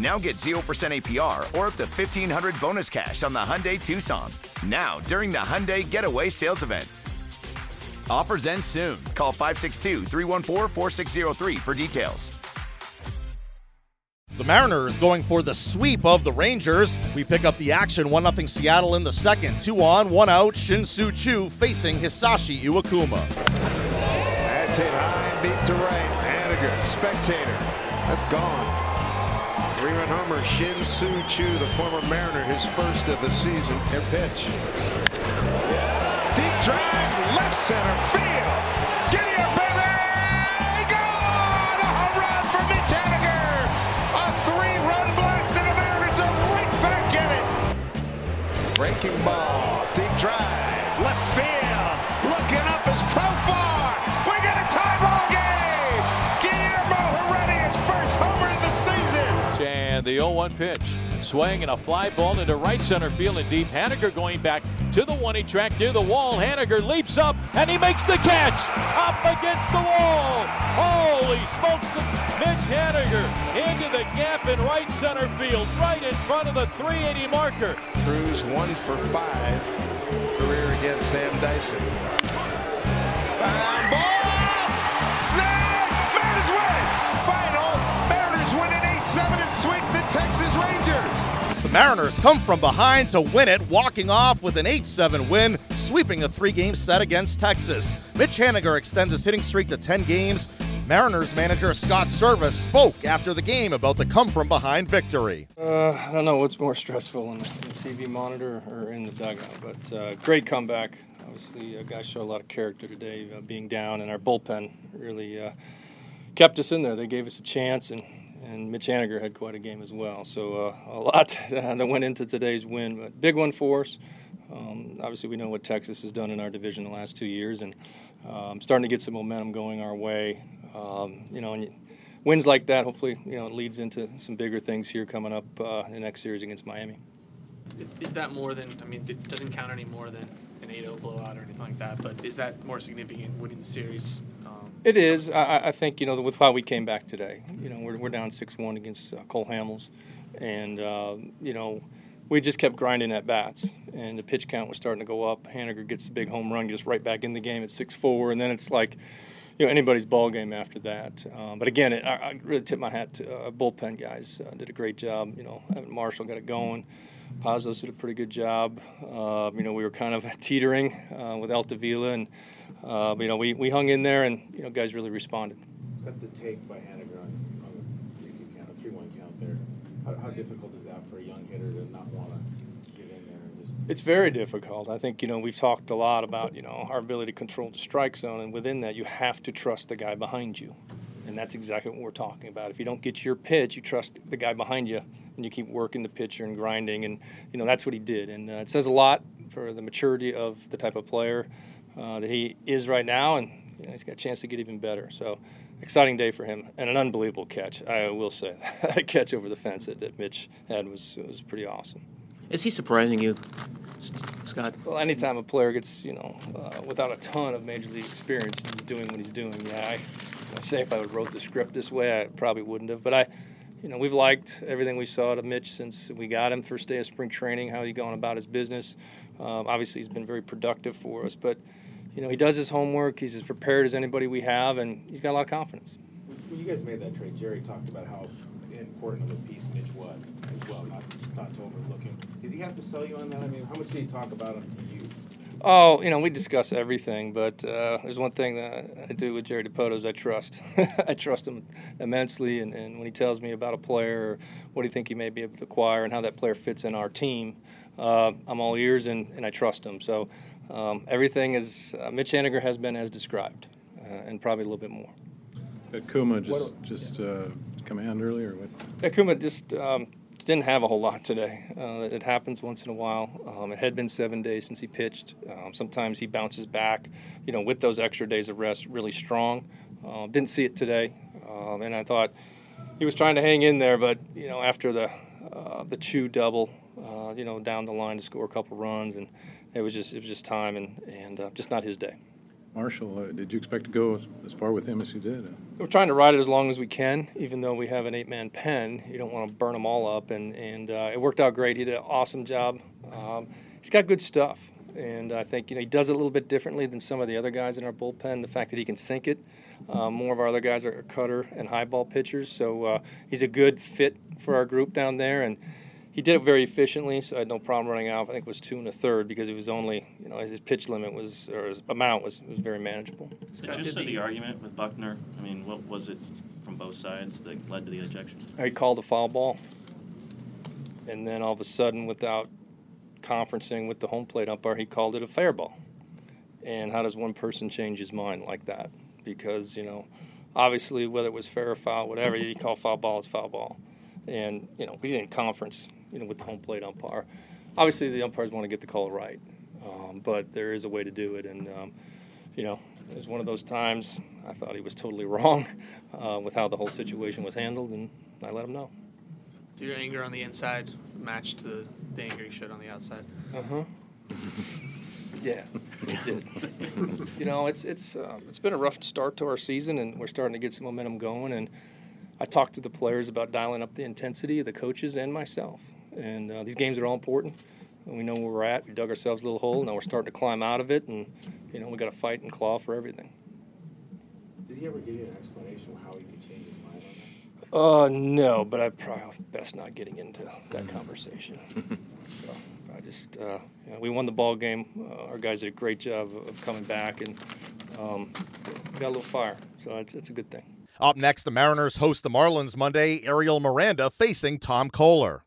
Now get 0% APR or up to 1500 bonus cash on the Hyundai Tucson. Now, during the Hyundai Getaway Sales Event. Offers end soon. Call 562 314 4603 for details. The Mariners going for the sweep of the Rangers. We pick up the action 1 0 Seattle in the second. Two on, one out. Shin Chu facing Hisashi Iwakuma. That's hit high, deep to right. Haniger, spectator. That's gone. Three-run homer, Shin Soo Choo, the former Mariner, his first of the season. And pitch. Deep drive, left center field. The 0-1 pitch. Swing and a fly ball into right center field and deep. Haniger going back to the one-he track near the wall. Haniger leaps up and he makes the catch up against the wall. Holy smokes! Mitch Haniger into the gap in right center field, right in front of the 380 marker. Cruz one for five. Career against Sam Dyson. Mariners come from behind to win it, walking off with an 8 7 win, sweeping a three game set against Texas. Mitch Haniger extends his hitting streak to 10 games. Mariners manager Scott Servais spoke after the game about the come from behind victory. Uh, I don't know what's more stressful in the TV monitor or in the dugout, but uh, great comeback. Obviously, uh, guys show a lot of character today, uh, being down, and our bullpen really uh, kept us in there. They gave us a chance, and, and Mitch Haniger had quite a game as well. So uh, a lot that went into today's win, but big one for us. Um, obviously, we know what Texas has done in our division the last two years, and um, starting to get some momentum going our way. Um, you know, and wins like that, hopefully, you know, it leads into some bigger things here coming up uh, in the next series against Miami. Is, is that more than, I mean, it doesn't count any more than an 8 0 blowout or anything like that, but is that more significant winning the series? It is. I- I, I think you know with how we came back today. You know we're, we're down six one against uh, Cole Hamels, and uh, you know we just kept grinding at bats, and the pitch count was starting to go up. Haniger gets the big home run, gets right back in the game at six four, and then it's like. You know anybody's ball game after that, um, but again, it, I, I really tip my hat to uh, bullpen guys. Uh, did a great job. You know, Evan Marshall got it going. Pazos did a pretty good job. Uh, you know, we were kind of teetering uh, with Altavilla, and uh, but, you know, we, we hung in there, and you know, guys really responded. Got the take by Haniger on, on the three count, a count there. How, how difficult is that for a young hitter to not want to get in there and just? It's very difficult. I think you know we've talked a lot about you know our ability to control the strike zone, and within that, you have to trust the guy behind you, and that's exactly what we're talking about. If you don't get your pitch, you trust the guy behind you, and you keep working the pitcher and grinding, and you know that's what he did, and uh, it says a lot for the maturity of the type of player uh, that he is right now, and you know, he's got a chance to get even better. So. Exciting day for him and an unbelievable catch. I will say that catch over the fence that, that Mitch had was was pretty awesome. Is he surprising you, Scott? Well, anytime a player gets, you know, uh, without a ton of major league experience, he's doing what he's doing. Yeah, I, I say if I would wrote the script this way, I probably wouldn't have. But I, you know, we've liked everything we saw to Mitch since we got him first day of spring training. How he's going about his business. Um, obviously, he's been very productive for us. But, you know, he does his homework. He's as prepared as anybody we have, and he's got a lot of confidence. You guys made that trade, Jerry talked about how important of a piece Mitch was as well, not, not to overlook him. Did he have to sell you on that? I mean, how much did he talk about him to you? Oh, you know, we discuss everything, but uh, there's one thing that I do with Jerry Dipoto is I trust. I trust him immensely, and, and, when he tells me about a player or what do you think he may be able to acquire and how that player fits in our team, uh, I'm all ears and, and I trust him. So um, everything is uh, Mitch Haniger has been as described, uh, and probably a little bit more. Kuma just just uh, command earlier. What? Kuma just um, didn't have a whole lot today. Uh, it happens once in a while. Um, it had been seven days since he pitched. Um, sometimes he bounces back, you know, with those extra days of rest, really strong. Uh, didn't see it today, um, and I thought he was trying to hang in there, but you know, after the uh, the Choo double, uh, you know, down the line to score a couple runs, and it was just it was just time and and uh, just not his day. Marshall, uh, did you expect to go as far with him as you did? We're trying to ride it as long as we can, even though we have an eight-man pen. You don't want to burn them all up, and and uh, it worked out great. He did an awesome job. Um, he's got good stuff, and I think you know he does it a little bit differently than some of the other guys in our bullpen. The fact that he can sink it. Um, more of our other guys are cutter and high ball pitchers, so uh, he's a good fit for our group down there, and he did it very efficiently, so I had no problem running out. I think it was two and a third because it was only, you know, his pitch limit was or his amount was was very manageable. Did you see the argument with Bucknor? I mean, what was it from both sides that led to the ejection? He called a foul ball, and then all of a sudden, without conferencing with the home plate umpire, he called it a fair ball. And how does one person change his mind like that? Because you know, obviously, whether it was fair or foul, whatever you call foul ball, it's foul ball. And you know, we didn't conference you know, with the home plate umpire. Obviously, the umpires want to get the call right, um, but there is a way to do it. And, um, you know, it was one of those times I thought he was totally wrong uh, with how the whole situation was handled, and I let him know. So your anger on the inside matched the, the anger you showed on the outside? Uh huh. yeah, it did. you know, it's it's um, it's been a rough start to our season, and we're starting to get some momentum going. And I talked to the players about dialing up the intensity, the coaches and myself. And uh, these games are all important. We know where we're at. We dug ourselves a little hole. Now we're starting to climb out of it, and you know we got to fight and claw for everything. Did he ever give you an explanation of how he could change his mind on that? Uh, no, but I probably best not getting into that conversation. so I just, uh, you know, we won the ball game. Uh, our guys did a great job of coming back, and um, got a little fire. So it's, it's a good thing. Up next, the Mariners host the Marlins Monday. Ariel Miranda facing Tom Koehler.